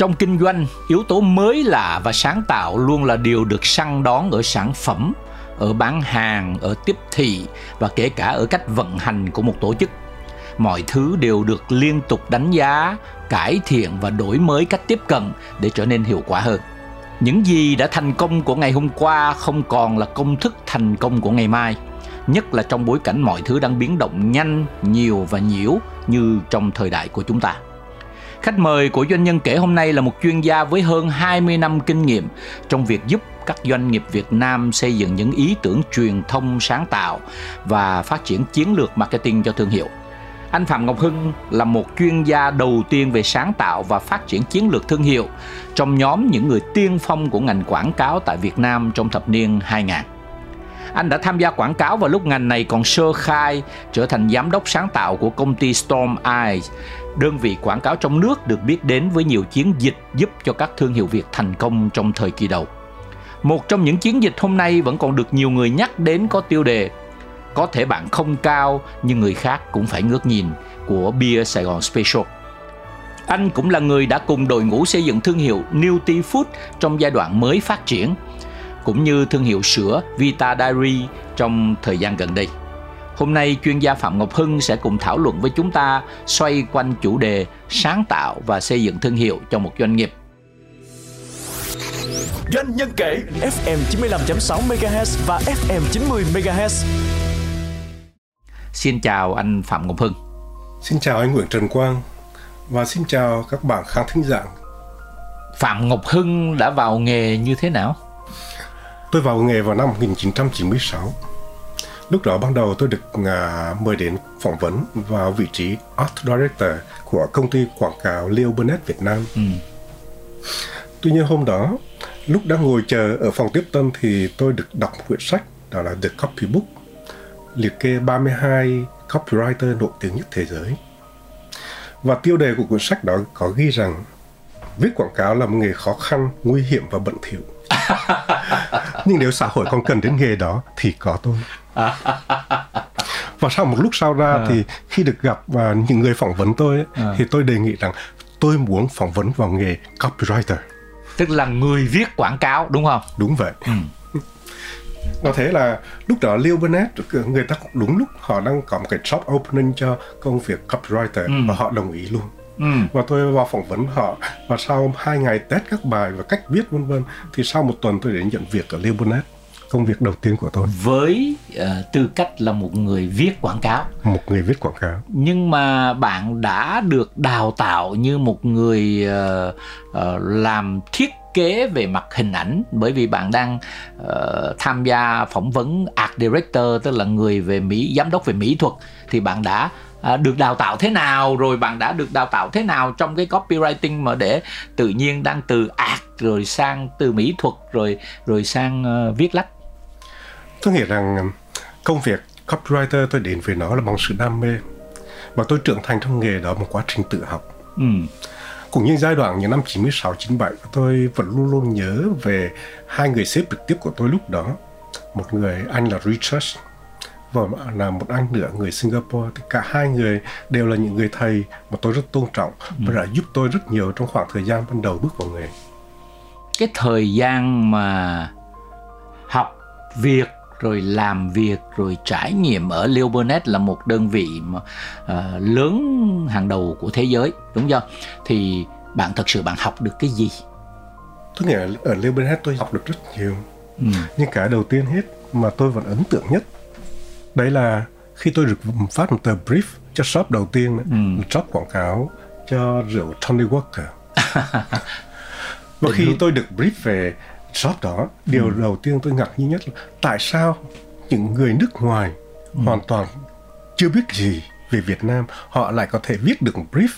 Trong kinh doanh, yếu tố mới lạ và sáng tạo luôn là điều được săn đón ở sản phẩm, ở bán hàng, ở tiếp thị và kể cả ở cách vận hành của một tổ chức. Mọi thứ đều được liên tục đánh giá, cải thiện và đổi mới cách tiếp cận để trở nên hiệu quả hơn. Những gì đã thành công của ngày hôm qua không còn là công thức thành công của ngày mai, nhất là trong bối cảnh mọi thứ đang biến động nhanh, nhiều và nhiễu như trong thời đại của chúng ta. Khách mời của doanh nhân kể hôm nay là một chuyên gia với hơn 20 năm kinh nghiệm trong việc giúp các doanh nghiệp Việt Nam xây dựng những ý tưởng truyền thông sáng tạo và phát triển chiến lược marketing cho thương hiệu. Anh Phạm Ngọc Hưng là một chuyên gia đầu tiên về sáng tạo và phát triển chiến lược thương hiệu trong nhóm những người tiên phong của ngành quảng cáo tại Việt Nam trong thập niên 2000. Anh đã tham gia quảng cáo vào lúc ngành này còn sơ khai, trở thành giám đốc sáng tạo của công ty Storm Eyes, đơn vị quảng cáo trong nước được biết đến với nhiều chiến dịch giúp cho các thương hiệu Việt thành công trong thời kỳ đầu. Một trong những chiến dịch hôm nay vẫn còn được nhiều người nhắc đến có tiêu đề Có thể bạn không cao nhưng người khác cũng phải ngước nhìn của Beer Sài Gòn Special. Anh cũng là người đã cùng đội ngũ xây dựng thương hiệu Newty Food trong giai đoạn mới phát triển, cũng như thương hiệu sữa Vita Dairy trong thời gian gần đây. Hôm nay chuyên gia Phạm Ngọc Hưng sẽ cùng thảo luận với chúng ta xoay quanh chủ đề sáng tạo và xây dựng thương hiệu cho một doanh nghiệp. Doanh nhân kể FM 95.6 MHz và FM 90 MHz. Xin chào anh Phạm Ngọc Hưng. Xin chào anh Nguyễn Trần Quang và xin chào các bạn khán thính giả. Phạm Ngọc Hưng đã vào nghề như thế nào? Tôi vào nghề vào năm 1996. Lúc đó ban đầu tôi được uh, mời đến phỏng vấn vào vị trí Art Director của công ty quảng cáo Leo Burnett Việt Nam. Ừ. Tuy nhiên hôm đó, lúc đang ngồi chờ ở phòng tiếp tân thì tôi được đọc một quyển sách đó là The Copybook, liệt kê 32 copywriter nổi tiếng nhất thế giới. Và tiêu đề của cuốn sách đó có ghi rằng viết quảng cáo là một nghề khó khăn, nguy hiểm và bận thỉu. Nhưng nếu xã hội còn cần đến nghề đó thì có tôi. Và sau một lúc sau ra à. thì khi được gặp và những người phỏng vấn tôi ấy, à. thì tôi đề nghị rằng tôi muốn phỏng vấn vào nghề copywriter tức là người viết quảng cáo đúng không đúng vậy ừ. Nó thế là lúc đó Leo Burnett người ta đúng lúc họ đang có một cái job opening cho công việc copywriter ừ. và họ đồng ý luôn. Ừ. Và tôi vào phỏng vấn họ và sau hai ngày test các bài và cách viết vân vân thì sau một tuần tôi đến nhận việc ở Leo Burnett công việc đầu tiên của tôi. Với uh, tư cách là một người viết quảng cáo. Một người viết quảng cáo. Nhưng mà bạn đã được đào tạo như một người uh, uh, làm thiết kế về mặt hình ảnh. Bởi vì bạn đang uh, tham gia phỏng vấn art director tức là người về mỹ giám đốc về mỹ thuật. Thì bạn đã à, được đào tạo thế nào? Rồi bạn đã được đào tạo thế nào trong cái copywriting mà để tự nhiên đang từ art rồi sang từ mỹ thuật rồi rồi sang uh, viết lách tôi nghĩ rằng công việc copywriter tôi đến với nó là bằng sự đam mê. Và tôi trưởng thành trong nghề đó một quá trình tự học. Ừ. cũng như giai đoạn những năm 96 97 tôi vẫn luôn luôn nhớ về hai người sếp trực tiếp của tôi lúc đó. Một người anh là Richard và là một anh nữa người Singapore. Thì cả hai người đều là những người thầy mà tôi rất tôn trọng ừ. và đã giúp tôi rất nhiều trong khoảng thời gian ban đầu bước vào nghề. Cái thời gian mà học việc rồi làm việc rồi trải nghiệm ở Leo Burnett là một đơn vị mà uh, lớn hàng đầu của thế giới đúng không thì bạn thật sự bạn học được cái gì? Tôi nghĩ ở Leo Burnett tôi học được rất nhiều. Ừ. nhưng cái đầu tiên hết mà tôi vẫn ấn tượng nhất đấy là khi tôi được phát một tờ brief cho shop đầu tiên ừ. shop quảng cáo cho rượu Tony Walker. Và khi tôi được brief về shop đó điều ừ. đầu tiên tôi ngạc nhiên nhất là tại sao những người nước ngoài ừ. hoàn toàn chưa biết gì về Việt Nam họ lại có thể viết được một brief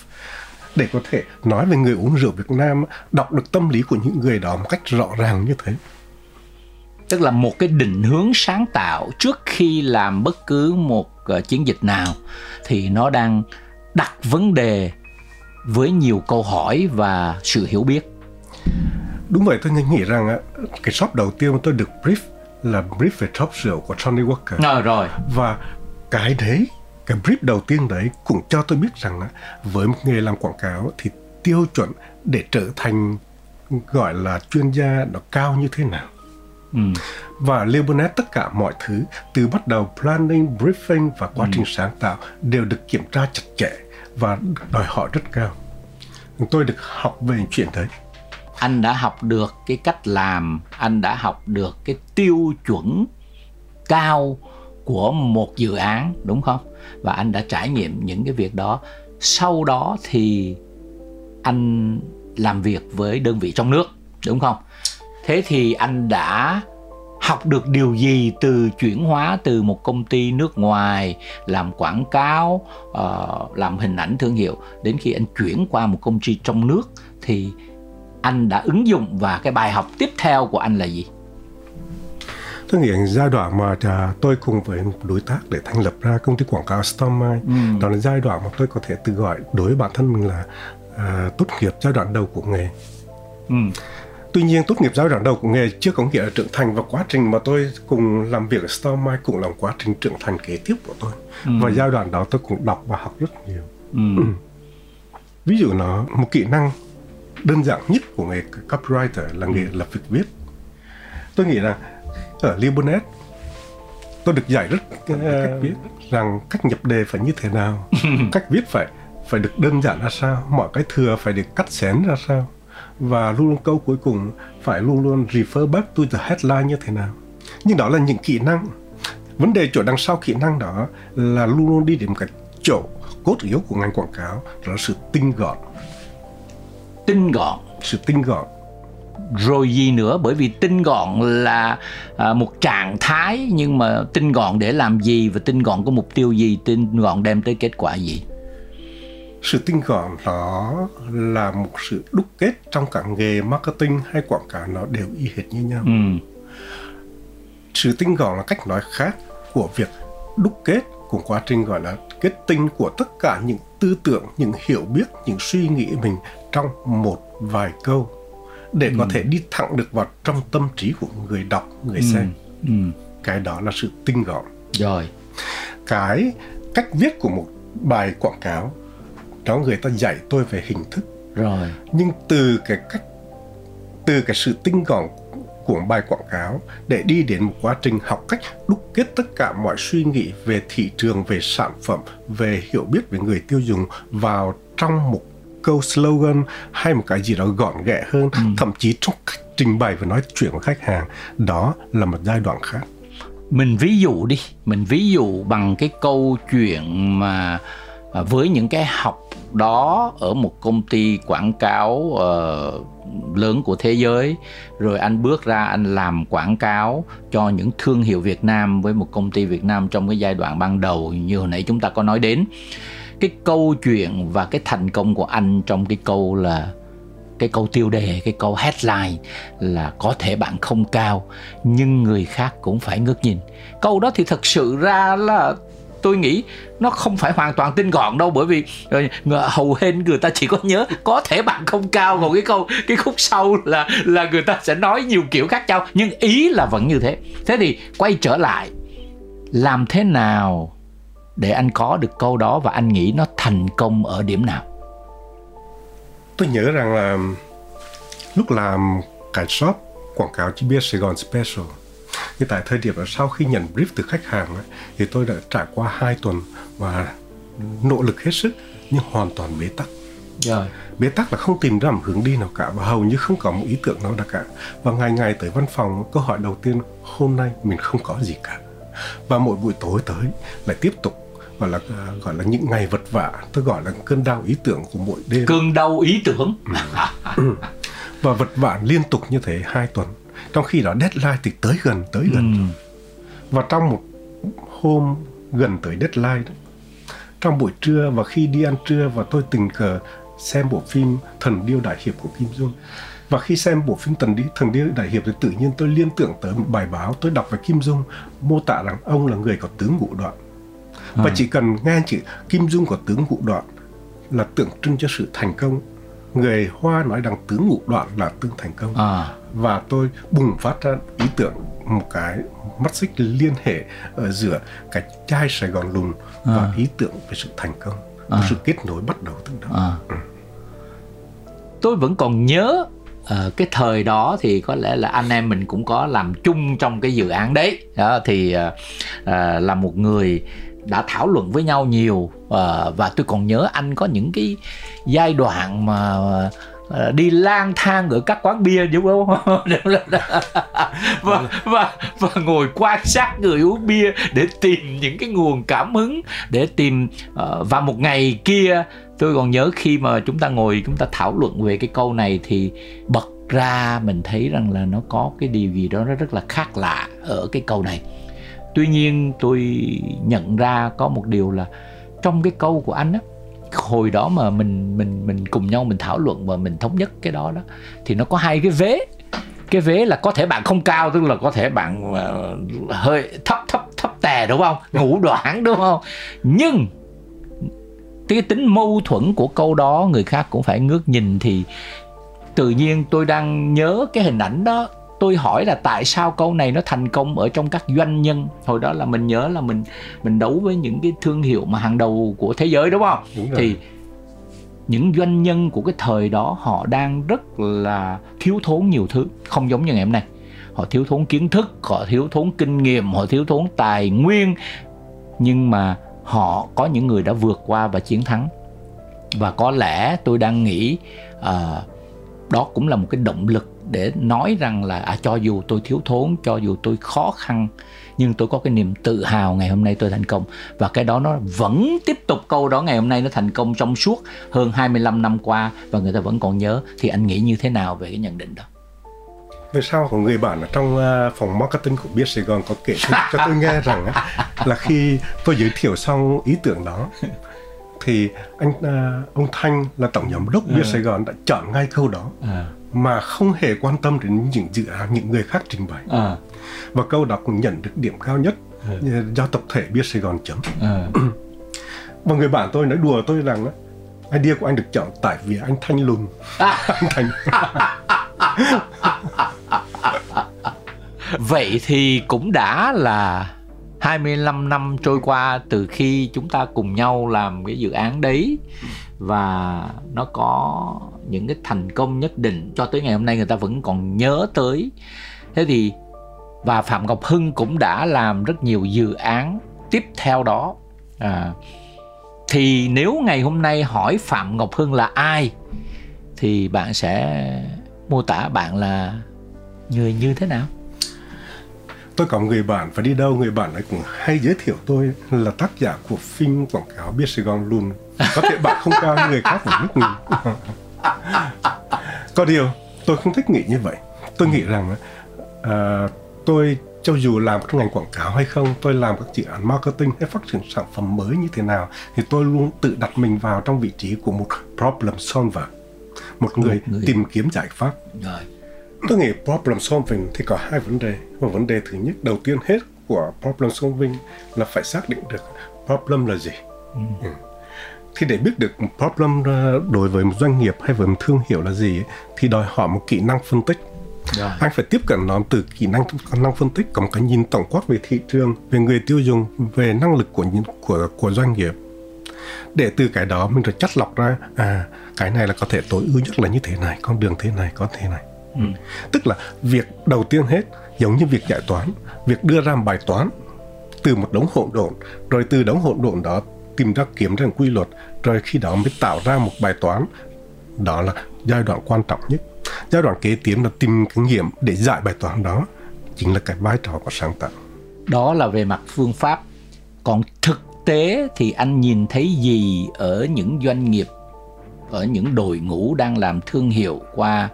để có thể nói về người uống rượu Việt Nam đọc được tâm lý của những người đó một cách rõ ràng như thế tức là một cái định hướng sáng tạo trước khi làm bất cứ một uh, chiến dịch nào thì nó đang đặt vấn đề với nhiều câu hỏi và sự hiểu biết đúng vậy tôi nghĩ rằng cái shop đầu tiên mà tôi được brief là brief về shop rượu của Johnny Walker à, rồi và cái đấy cái brief đầu tiên đấy cũng cho tôi biết rằng á, với một nghề làm quảng cáo thì tiêu chuẩn để trở thành gọi là chuyên gia nó cao như thế nào Ừ. Và Leopold tất cả mọi thứ từ bắt đầu planning, briefing và quá trình ừ. sáng tạo đều được kiểm tra chặt chẽ và đòi hỏi rất cao. Tôi được học về chuyện đấy. Anh đã học được cái cách làm, anh đã học được cái tiêu chuẩn cao của một dự án đúng không? Và anh đã trải nghiệm những cái việc đó. Sau đó thì anh làm việc với đơn vị trong nước đúng không? thế thì anh đã học được điều gì từ chuyển hóa từ một công ty nước ngoài làm quảng cáo uh, làm hình ảnh thương hiệu đến khi anh chuyển qua một công ty trong nước thì anh đã ứng dụng và cái bài học tiếp theo của anh là gì tôi nghĩ giai đoạn mà à, tôi cùng với một đối tác để thành lập ra công ty quảng cáo Stormline ừ. đó là giai đoạn mà tôi có thể tự gọi đối với bản thân mình là uh, tốt nghiệp giai đoạn đầu của nghề ừ Tuy nhiên tốt nghiệp giai đoạn đầu của nghề chưa có nghĩa là trưởng thành và quá trình mà tôi cùng làm việc ở Stormline cũng là quá trình trưởng thành kế tiếp của tôi. Ừ. Và giai đoạn đó tôi cũng đọc và học rất nhiều. Ừ. Ví dụ nó một kỹ năng đơn giản nhất của nghề copywriter là nghề ừ. lập việc viết. Tôi nghĩ là ở Libonet tôi được dạy rất uh, cách viết rằng cách nhập đề phải như thế nào, cách viết phải phải được đơn giản ra sao, mọi cái thừa phải được cắt xén ra sao và luôn luôn câu cuối cùng phải luôn luôn refer back to the headline như thế nào nhưng đó là những kỹ năng vấn đề chỗ đằng sau kỹ năng đó là luôn luôn đi đến cái chỗ cốt yếu của ngành quảng cáo đó là sự tinh gọn tinh gọn. Sự tinh gọn. Rồi gì nữa? Bởi vì tinh gọn là à, một trạng thái nhưng mà tinh gọn để làm gì và tinh gọn có mục tiêu gì tinh gọn đem tới kết quả gì? Sự tinh gọn đó là một sự đúc kết trong cả nghề marketing hay quảng cáo nó đều y hệt như nhau. Ừ. sự tinh gọn là cách nói khác của việc đúc kết của quá trình gọi là kết tinh của tất cả những tư tưởng những hiểu biết những suy nghĩ mình trong một vài câu để ừ. có thể đi thẳng được vào trong tâm trí của người đọc người ừ. xem ừ. cái đó là sự tinh gọn rồi cái cách viết của một bài quảng cáo đó người ta dạy tôi về hình thức rồi nhưng từ cái cách từ cái sự tinh gọn của bài quảng cáo để đi đến một quá trình học cách đúc kết tất cả mọi suy nghĩ về thị trường về sản phẩm về hiểu biết về người tiêu dùng vào trong một câu slogan hay một cái gì đó gọn ghẹ hơn ừ. thậm chí trong cách trình bày và nói chuyện với khách hàng. Đó là một giai đoạn khác. Mình ví dụ đi. Mình ví dụ bằng cái câu chuyện mà À, với những cái học đó ở một công ty quảng cáo uh, lớn của thế giới rồi anh bước ra anh làm quảng cáo cho những thương hiệu Việt Nam với một công ty Việt Nam trong cái giai đoạn ban đầu như hồi nãy chúng ta có nói đến. Cái câu chuyện và cái thành công của anh trong cái câu là cái câu tiêu đề cái câu headline là có thể bạn không cao nhưng người khác cũng phải ngước nhìn. Câu đó thì thật sự ra là tôi nghĩ nó không phải hoàn toàn tinh gọn đâu, bởi vì ờ, hầu hết người ta chỉ có nhớ, có thể bạn không cao, còn cái câu, cái khúc sau là là người ta sẽ nói nhiều kiểu khác nhau, nhưng ý là vẫn như thế. Thế thì quay trở lại, làm thế nào để anh có được câu đó và anh nghĩ nó thành công ở điểm nào? Tôi nhớ rằng là lúc làm cái shop quảng cáo chỉ biết Sài Gòn Special thì tại thời điểm là sau khi nhận brief từ khách hàng ấy, thì tôi đã trải qua hai tuần và nỗ lực hết sức nhưng hoàn toàn bế tắc. Rồi. Bế tắc là không tìm ra một hướng đi nào cả và hầu như không có một ý tưởng nào cả. Và ngày ngày tới văn phòng câu hỏi đầu tiên hôm nay mình không có gì cả. Và mỗi buổi tối tới lại tiếp tục gọi là gọi là những ngày vật vả tôi gọi là cơn đau ý tưởng của mỗi đêm. Cơn đau ý tưởng. Ừ. và vật vả liên tục như thế hai tuần trong khi đó deadline thì tới gần tới gần. Ừ. và trong một hôm gần tới deadline đó, trong buổi trưa và khi đi ăn trưa và tôi tình cờ xem bộ phim thần điêu đại hiệp của kim dung và khi xem bộ phim Tần Đi Thần Đi Đại Hiệp thì tự nhiên tôi liên tưởng tới một bài báo tôi đọc về Kim Dung mô tả rằng ông là người có tướng ngũ đoạn. Và chỉ cần nghe chữ Kim Dung có tướng ngũ đoạn là tượng trưng cho sự thành công người Hoa nói rằng tướng ngũ đoạn là tương thành công à. và tôi bùng phát ra ý tưởng một cái mắt xích liên hệ ở giữa cái chai Sài Gòn lùn và À. ý tưởng về sự thành công À. sự kết nối bắt đầu từ đó À. tôi vẫn còn nhớ ờ, cái thời đó thì có lẽ là anh em mình cũng có làm chung trong cái dự án đấy đó thì ờ, ờ, là một người đã thảo luận với nhau nhiều ờ, và tôi còn nhớ anh có những cái giai đoạn mà ờ, đi lang thang ở các quán bia đúng không? Và, và và ngồi quan sát người uống bia để tìm những cái nguồn cảm hứng để tìm ờ, và một ngày kia tôi còn nhớ khi mà chúng ta ngồi chúng ta thảo luận về cái câu này thì bật ra mình thấy rằng là nó có cái điều gì đó nó rất là khác lạ ở cái câu này tuy nhiên tôi nhận ra có một điều là trong cái câu của anh á, hồi đó mà mình mình mình cùng nhau mình thảo luận và mình thống nhất cái đó đó, thì nó có hai cái vế. Cái vế là có thể bạn không cao, tức là có thể bạn ờ, hơi thấp thấp thấp tè, đúng không? Ngủ đoạn đúng không? Nhưng cái tính mâu thuẫn của câu đó người khác cũng phải ngước nhìn thì tự nhiên tôi đang nhớ cái hình ảnh đó tôi hỏi là tại sao câu này nó thành công ở trong các doanh nhân? Hồi đó là mình nhớ là mình mình đấu với những cái thương hiệu mà hàng đầu của thế giới đúng không? Đúng rồi. thì những doanh nhân của cái thời đó họ đang rất là thiếu thốn nhiều thứ không giống như ngày hôm nay. Họ thiếu thốn kiến thức họ thiếu thốn kinh nghiệm họ thiếu thốn tài nguyên. Nhưng mà họ có những người đã vượt qua và chiến thắng. Và có lẽ tôi đang nghĩ à, đó cũng là một cái động lực để nói rằng là à, cho dù tôi thiếu thốn cho dù tôi khó khăn nhưng tôi có cái niềm tự hào ngày hôm nay tôi thành công. Và cái đó nó vẫn tiếp tục câu đó ngày hôm nay nó thành công trong suốt hơn 25 năm qua và người ta vẫn còn nhớ thì anh nghĩ như thế nào về cái nhận định đó? Về sau có người bạn ở trong à, phòng marketing của Biết Sài Gòn có kể cho, tôi nghe rằng là khi tôi giới thiệu xong ý tưởng đó thì anh à, ông Thanh là tổng giám đốc Biết Sài Gòn đã chọn ngay câu đó. À, mà không hề quan tâm đến những dự án những người khác trình bày. À, và câu đó cũng nhận được điểm cao nhất Ừ. do tập thể Biết Sài Gòn chấm. À. và người bạn tôi nói đùa tôi rằng á, idea của anh được chọn tại vì anh Thanh lùn anh Thanh. Vậy thì cũng đã là 25 năm trôi qua từ khi chúng ta cùng nhau làm cái dự án đấy và nó có những cái thành công nhất định cho tới ngày hôm nay người ta vẫn còn nhớ tới. Thế thì và Phạm Ngọc Hưng cũng đã làm rất nhiều dự án tiếp theo đó. À, thì nếu ngày hôm nay hỏi Phạm Ngọc Hưng là ai thì bạn sẽ mô tả bạn là người như thế nào? Tôi có người bạn và đi đâu người bạn ấy cũng hay giới thiệu tôi là tác giả của phim quảng cáo biết Sài Gòn luôn có thể bạn không cao như người khác phải nước nhìn có điều tôi không thích nghĩ như vậy tôi nghĩ rằng à, tôi cho dù làm trong ngành quảng cáo hay không tôi làm các dự án marketing hay phát triển sản phẩm mới như thế nào thì tôi luôn tự đặt mình vào trong vị trí của một problem solver một người, người. tìm kiếm giải pháp Rồi. Tôi nghĩ problem solving thì có hai vấn đề. Và vấn đề thứ nhất, đầu tiên hết của problem solving là phải xác định được problem là gì. Ừ. Thì để biết được problem ờ, đối với một doanh nghiệp hay với một thương hiệu là gì thì đòi hỏi một kỹ năng phân tích. Rồi. Anh phải tiếp cận nó từ kỹ năng năng phân tích có một cái nhìn tổng quát về thị trường, về người tiêu dùng, về năng lực của của của doanh nghiệp. Để từ cái đó mình rồi chắt lọc ra à cái này là có thể tối ưu nhất là như thế này, con đường thế này, có thế này. Ừ. Tức là việc đầu tiên hết giống như việc giải toán, việc đưa ra một bài toán từ một đống hỗn độn, rồi từ đống hỗn độn đó tìm ra kiếm ra quy luật, rồi khi đó mới tạo ra một bài toán. Đó là giai đoạn quan trọng nhất. Giai đoạn kế tiếp là tìm kinh nghiệm để giải bài toán đó, chính là cái vai trò của sáng tạo. Đó là về mặt phương pháp. Còn thực tế thì anh nhìn thấy gì ở những doanh nghiệp ở những đội ngũ đang làm thương hiệu qua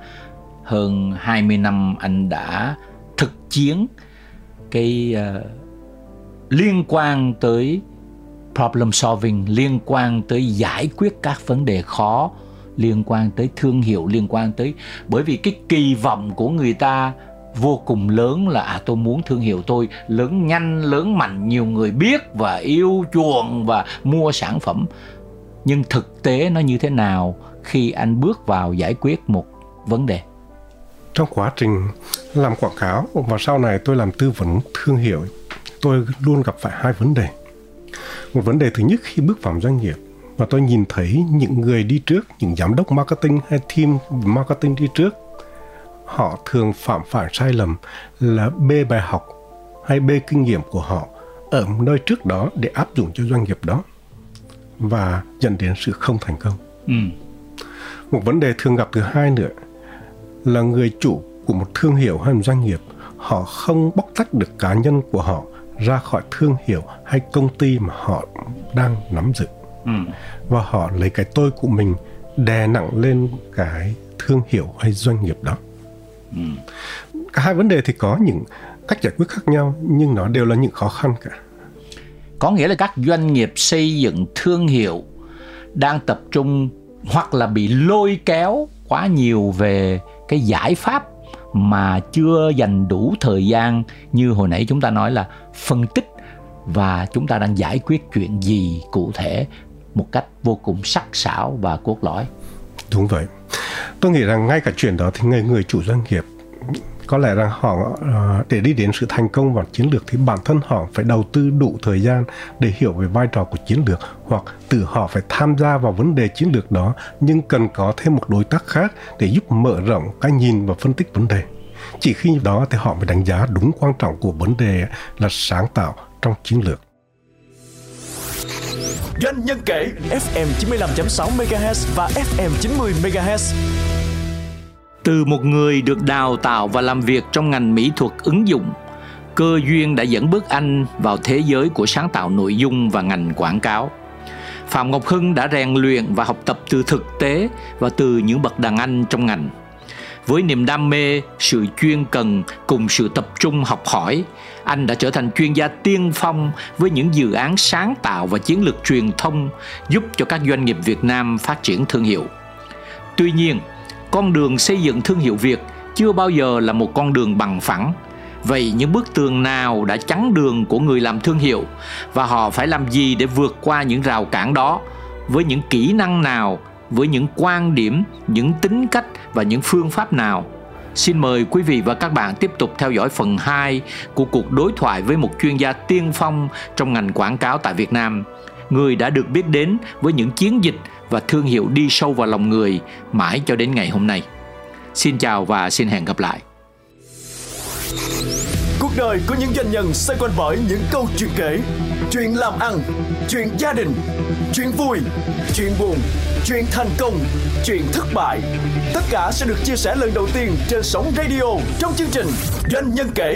hơn 20 năm anh đã thực chiến cái uh, liên quan tới problem solving liên quan tới giải quyết các vấn đề khó liên quan tới thương hiệu liên quan tới bởi vì cái kỳ vọng của người ta vô cùng lớn là à tôi muốn thương hiệu tôi lớn nhanh lớn mạnh nhiều người biết và yêu chuộng và mua sản phẩm. Nhưng thực tế nó như thế nào khi anh bước vào giải quyết một vấn đề? Trong quá trình làm quảng cáo và sau này tôi làm tư vấn thương hiệu tôi luôn gặp phải hai vấn đề một vấn đề thứ nhất khi bước vào doanh nghiệp và tôi nhìn thấy những người đi trước những giám đốc marketing hay team marketing đi trước họ thường phạm phải sai lầm là bê bài học hay bê kinh nghiệm của họ ở nơi trước đó để áp dụng cho doanh nghiệp đó và dẫn đến sự không thành công. Ừ. Một vấn đề thường gặp thứ hai nữa là người chủ của một thương hiệu hay một doanh nghiệp họ không bóc tách được cá nhân của họ ra khỏi thương hiệu hay công ty mà họ đang nắm giữ ừ. và họ lấy cái tôi của mình đè nặng lên cái thương hiệu hay doanh nghiệp đó ừ. cả hai vấn đề thì có những cách giải quyết khác nhau nhưng nó đều là những khó khăn cả có nghĩa là các doanh nghiệp xây dựng thương hiệu đang tập trung hoặc là bị lôi kéo quá nhiều về cái giải pháp mà chưa dành đủ thời gian như hồi nãy chúng ta nói là phân tích và chúng ta đang giải quyết chuyện gì cụ thể một cách vô cùng sắc sảo và cốt lõi. Đúng vậy. Tôi nghĩ rằng ngay cả chuyện đó thì người người chủ doanh nghiệp có lẽ rằng họ ờ, để đi đến sự thành công và chiến lược thì bản thân họ phải đầu tư đủ thời gian để hiểu về vai trò của chiến lược, hoặc tự họ phải tham gia vào vấn đề chiến lược đó, nhưng cần có thêm một đối tác khác để giúp mở rộng cái nhìn và phân tích vấn đề. Chỉ khi đó thì họ mới đánh giá đúng quan trọng của vấn đề là sáng tạo trong chiến lược. Doanh nhân kể FM 95.6 MHz và FM 90 MHz từ một người được đào tạo và làm việc trong ngành mỹ thuật ứng dụng, cơ duyên đã dẫn bước anh vào thế giới của sáng tạo nội dung và ngành quảng cáo. Phạm ngọc hưng đã rèn luyện và học tập từ thực tế và từ những bậc đàn anh trong ngành. Với niềm đam mê, sự chuyên cần cùng sự tập trung học hỏi, anh đã trở thành chuyên gia tiên phong với những dự án sáng tạo và chiến lược truyền thông giúp cho các doanh nghiệp việt nam phát triển thương hiệu. Tuy nhiên con đường xây dựng thương hiệu Việt chưa bao giờ là một con đường bằng phẳng. Vậy những bức tường nào đã chắn đường của người làm thương hiệu và họ phải làm gì để vượt qua những rào cản đó với những kỹ năng nào, với những quan điểm, những tính cách và những phương pháp nào? Xin mời quý vị và các bạn tiếp tục theo dõi phần 2 của cuộc đối thoại với một chuyên gia tiên phong trong ngành quảng cáo tại Việt Nam, người đã được biết đến với những chiến dịch và thương hiệu đi sâu vào lòng người mãi cho đến ngày hôm nay. Xin chào và xin hẹn gặp lại. Cuộc đời của những doanh nhân xoay quanh bởi những câu chuyện kể, chuyện làm ăn, chuyện gia đình, chuyện vui, chuyện buồn, chuyện thành công, chuyện thất bại. Tất cả sẽ được chia sẻ lần đầu tiên trên sóng radio trong chương trình Doanh nhân kể